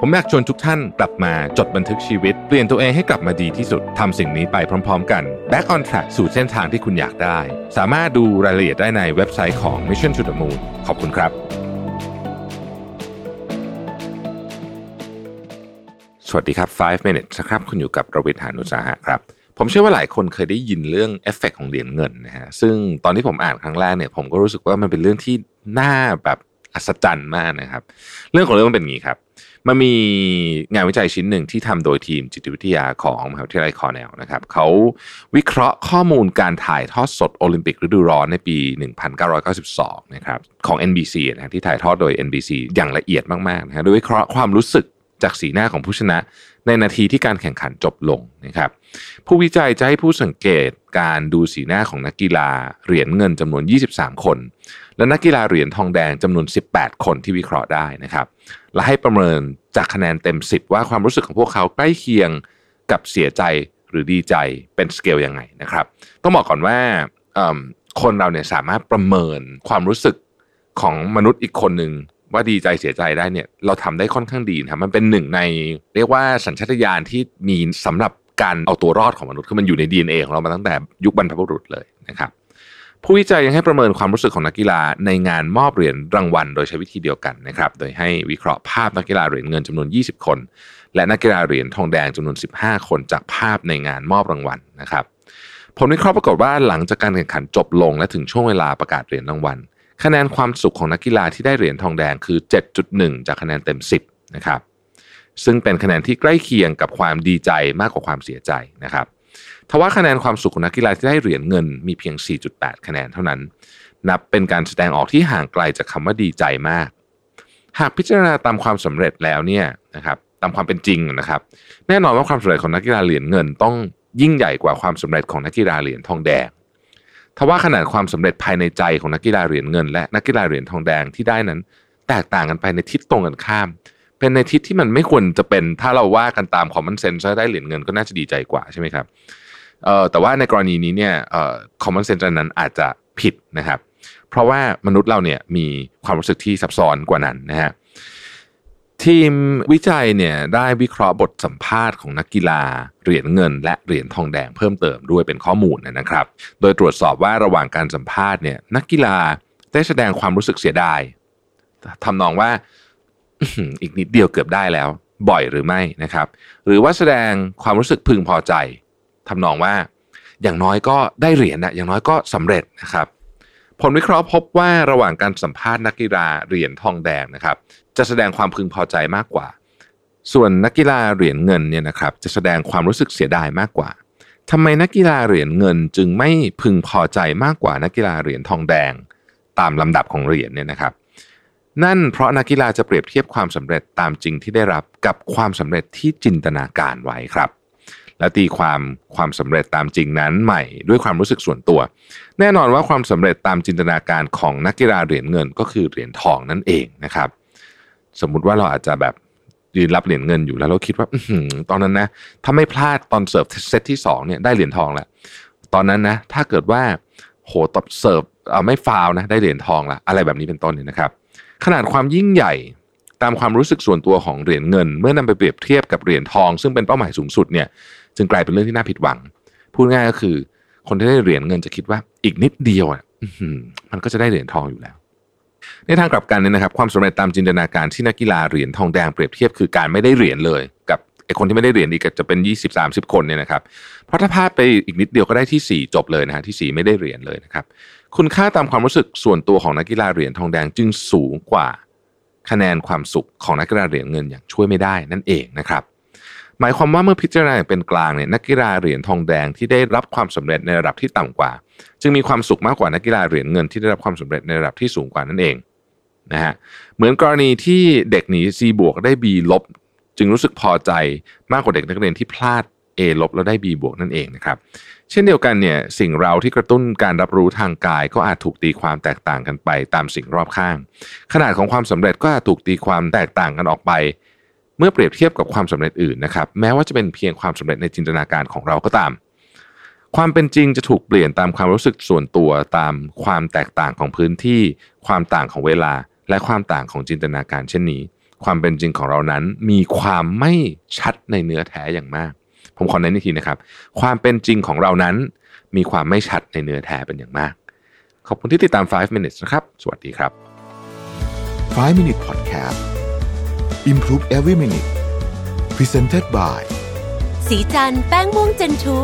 ผมอยากชวนทุกท่านกลับมาจดบันทึกชีวิต เปลี่ยนตัวเองให้กลับมาดีที่สุดทำสิ่งนี้ไปพร้อม ๆ กัน Back on Track สู่เส้นทางที่คุณอยากได้ สามารถดูรายละเอียดได้ในเว็บไซต์ของ Mission to the Moon ขอบคุณครับ สวัสดีครับ 5 minutes นะครับ คุณอยู่กับรวิศ หาญอุตสาหะครับ ผมเชื่อว่าหลายคนเคยได้ยินเรื่องเอฟเฟกของเหรียญเงินนะฮะซึ่งตอนที่ผมอ่านครั้งแรกเนี่ยผมก็รู้สึกว่ามันเป็นเรื่องที่น่าแบบอัศจรรย์มากนะครับ เรื่องของเรื่องมันเป็นอย่างนี้ครับ มันมีงานวิจัยชิ้นหนึ่งที่ทำโดยทีมจิตวิทยาของมหาวิทยาลัยคอร์เนลนะครับเขาวิเคราะห์ข้อมูลการถ่ายทอดสดโอลิมปิกฤดูร้อนในปี 1992 นะครับของ NBC นะที่ถ่ายทอดโดย NBC อย่างละเอียดมากๆนะฮะโดยวิเคราะห์ความรู้สึกจากสีหน้าของผู้ชนะ ในนาทีที่การแข่งขันจบลงนะครับผู้วิจัยจะให้ผู้สังเกต การดูสีหน้าของนักกีฬาเหรียญเงินจำนวน 23 คน และนักกีฬาเหรียญทองแดงจำนวน 18 คนที่วิเคราะห์ได้นะครับ และให้ประเมินจากคะแนนเต็ม 10 ว่าความรู้สึกของพวกเขาใกล้เคียงกับเสียใจหรือดีใจเป็นสเกลยังไงนะครับ ต้องบอกก่อนว่าคนเราเนี่ยสามารถประเมินความรู้สึกของมนุษย์อีกคนหนึ่งว่าดีใจเสียใจได้เนี่ยเราทำได้ค่อนข้างดีนะครับมันเป็นหนึ่งในเรียกว่าสัญชาตญาณที่มีสำหรับ การเอาตัวรอดของมนุษย์คือมันอยู่ใน DNA ของเรามาตั้งแต่ยุคบรรพบุรุษเลยนะครับผู้วิจัยยังให้ประเมินความรู้สึกของนักกีฬาในงานมอบเหรียญรางวัล โดยใช้วิธีเดียวกันนะครับ โดยให้วิเคราะห์ภาพนักกีฬาเหรียญเงินจำนวน 20 คน และนักกีฬาเหรียญทองแดงจำนวน 15 คนจากภาพในงานมอบรางวัลนะครับ ผลวิเคราะห์ปรากฏว่าหลังจากการแข่งขันจบลง และถึงช่วงเวลาประกาศเหรียญรางวัล คะแนนความสุขของนักกีฬาที่ได้เหรียญทองแดงคือ 7.1 จากคะแนนเต็ม 10 นะครับ ซึ่งเป็นคะแนนที่ใกล้เคียงกับความดีใจมากกว่าความเสียใจนะครับทว่าคะแนนความสุขของนักกีฬาที่ได้เหรียญเงินมีเพียง 4.8 คะแนนเท่านั้น นับเป็นการแสดงออกที่ห่างไกลจากคำว่าดีใจมาก หากพิจารณาตามความสำเร็จแล้วเนี่ยนะครับตามความเป็นจริงนะครับ แน่นอนว่าความสำเร็จของนักกีฬาเหรียญเงินต้องยิ่งใหญ่กว่าความสำเร็จของนักกีฬาเหรียญทองแดงทว่าขนาดความสำเร็จภายในใจของนักกีฬาเหรียญเงิน และนักกีฬาเหรียญทองแดงที่ได้นั้น แตกต่างกันไปในทิศตรงกันข้าม เป็นในทิศที่มันไม่ควรจะเป็น ถ้าเราว่ากันตาม common sense ได้เหรียญเงินก็น่าจะดีใจกว่าใช่ไหมครับเอ่อแต่ว่าในกรณีนี้เนี่ยเอ่อ common sense อันนั้นอาจจะผิดนะครับ เพราะว่ามนุษย์เราเนี่ยมีความรู้สึกที่ซับซ้อนกว่านั้นนะฮะทีมวิจัยเนี่ยได้วิเคราะห์บทสัมภาษณ์ของนักกีฬาเหรียญเงิน และเหรียญทองแดงเพิ่มเติมด้วยเป็นข้อมูลนะครับ โดยตรวจสอบว่าระหว่างการสัมภาษณ์เนี่ยนักกีฬาได้แสดงความรู้สึกเสียดายทำนองว่า อีกนิดเดียวเกือบได้แล้ว บ่อยหรือไม่นะครับ หรือว่าแสดงความรู้สึกพึงพอใจทำนองว่า อย่างน้อยก็ได้เหรียญนะอย่างน้อยก็สำเร็จนะครับผลวิเคราะห์พบว่าระหว่างการสัมภาษณ์นักกีฬาเหรียญทองแดงนะครับ จะแสดงความพึงพอใจมากกว่า ส่วนนักกีฬาเหรียญเงินเนี่ยนะครับ จะแสดงความรู้สึกเสียดายมากกว่าทำไมนักกีฬาเหรียญเงินจึงไม่พึงพอใจมากกว่านักกีฬาเหรียญทองแดง ตามลำดับของเหรียญเนี่ยนะครับ นั่นเพราะนักกีฬาจะเปรียบเทียบความสำเร็จตามจริงที่ได้รับกับความสำเร็จที่จินตนาการไว้ครับ และตีความความสำเร็จตามจริงนั้นใหม่ด้วยความรู้สึกส่วนตัว แน่นอนว่าความสำเร็จตามจินตนาการของนักกีฬาเหรียญเงินก็คือเหรียญทองนั่นเองนะครับ สมมุติว่าเราอาจจะแบบยืนรับเหรียญเงินอยู่แล้วเราคิดว่าอตอนนั้นนะถ้าไม่พลาดตอนเสิร์ฟเซตที่สองเนี่ยได้เหรียญทองแล้วตอนนั้นนะถ้าเกิดว่าโหตบเสิร์ฟไม่ฟาวนะได้เหรียญทองละอะไรแบบนี้เป็นต้นเนี่ยนะครับ ขนาดความยิ่งใหญ่ตามความรู้สึกส่วนตัวของเหรียญเงิน เมื่อนำไปเปรียบเทียบกับเหรียญทอง ซึ่งเป็นเป้าหมายสูงสุดเนี่ยจึงกลายเป็นเรื่องที่น่าผิดหวัง พูดง่ายก็คือ คนที่ได้เหรียญเงินจะคิดว่าอีกนิดเดียวอะมันก็จะได้เหรียญทองอยู่แล้ว ในทางกลับกันเนี่ยนะครับ ความสำเร็จตามจินตนาการที่นักกีฬาเหรียญทองแดงเปรียบเทียบคือการไม่ได้เหรียญเลยกับไอคนที่ไม่ได้เหรียญอีกจะเป็น 20 30 คนเนี่ยนะครับ เพราะถ้าพลาดไปอีกนิดเดียวก็ได้ที่ 4 จบเลยนะฮะที่ 4 ไม่ได้เหรียญเลยนะครับ คุณค่าตามความรู้สึกส่วนตัวของนักกีฬาเหรียญทองแดงจึงสูงกว่าคะแนนความสุขของนักกีฬาเหรียญเงินอย่างช่วยไม่ได้นั่นเองนะครับ หมายความว่าเมื่อพิจารณาอย่างเป็นกลางเนี่ยนักกีฬาเหรียญทองแดงที่ได้รับความสำเร็จในระดับที่ต่ำกว่า จึงมีความสุขมากกว่านักกีฬาเหรียญเงินที่ได้รับความสำเร็จในระดับที่สูงกว่านั่นเองนะฮะเหมือนกรณีที่เด็กหนี C บวกได้ B ลบ จึงรู้สึกพอใจมากกว่าเด็กนักเรียนที่พลาด A ลบแล้วได้ B บวกนั่นเองนะครับ เช่นเดียวกันเนี่ยสิ่งเราที่กระตุ้นการรับรู้ทางกาย ก็อาจถูกตีความแตกต่างกันไปตามสิ่งรอบข้าง ขนาดของความสำเร็จก็อาจถูกตีความแตกต่างกันออกไป เมื่อเปรียบเทียบกับความสำเร็จอื่นนะครับแม้ว่าจะเป็นเพียงความสำเร็จในจินตนาการของเราก็ตาม ความเป็นจริงจะถูกเปลี่ยนตามความรู้สึกส่วนตัวตามความแตกต่างของพื้นที่ ความต่างของเวลา และความต่างของจินตนาการเช่นนี้ ความเป็นจริงของเรานั้นมีความไม่ชัดในเนื้อแท้อย่างมาก ผมขอเน้นอีกทีนะครับ ความเป็นจริงของเรานั้น มีความไม่ชัดในเนื้อแท้เป็นอย่างมาก ขอบคุณที่ติดตาม 5 minutes นะครับ สวัสดีครับ 5 Minute Podcast Improve Every Minute Presented by สีจันแป้งม่วงเจนทู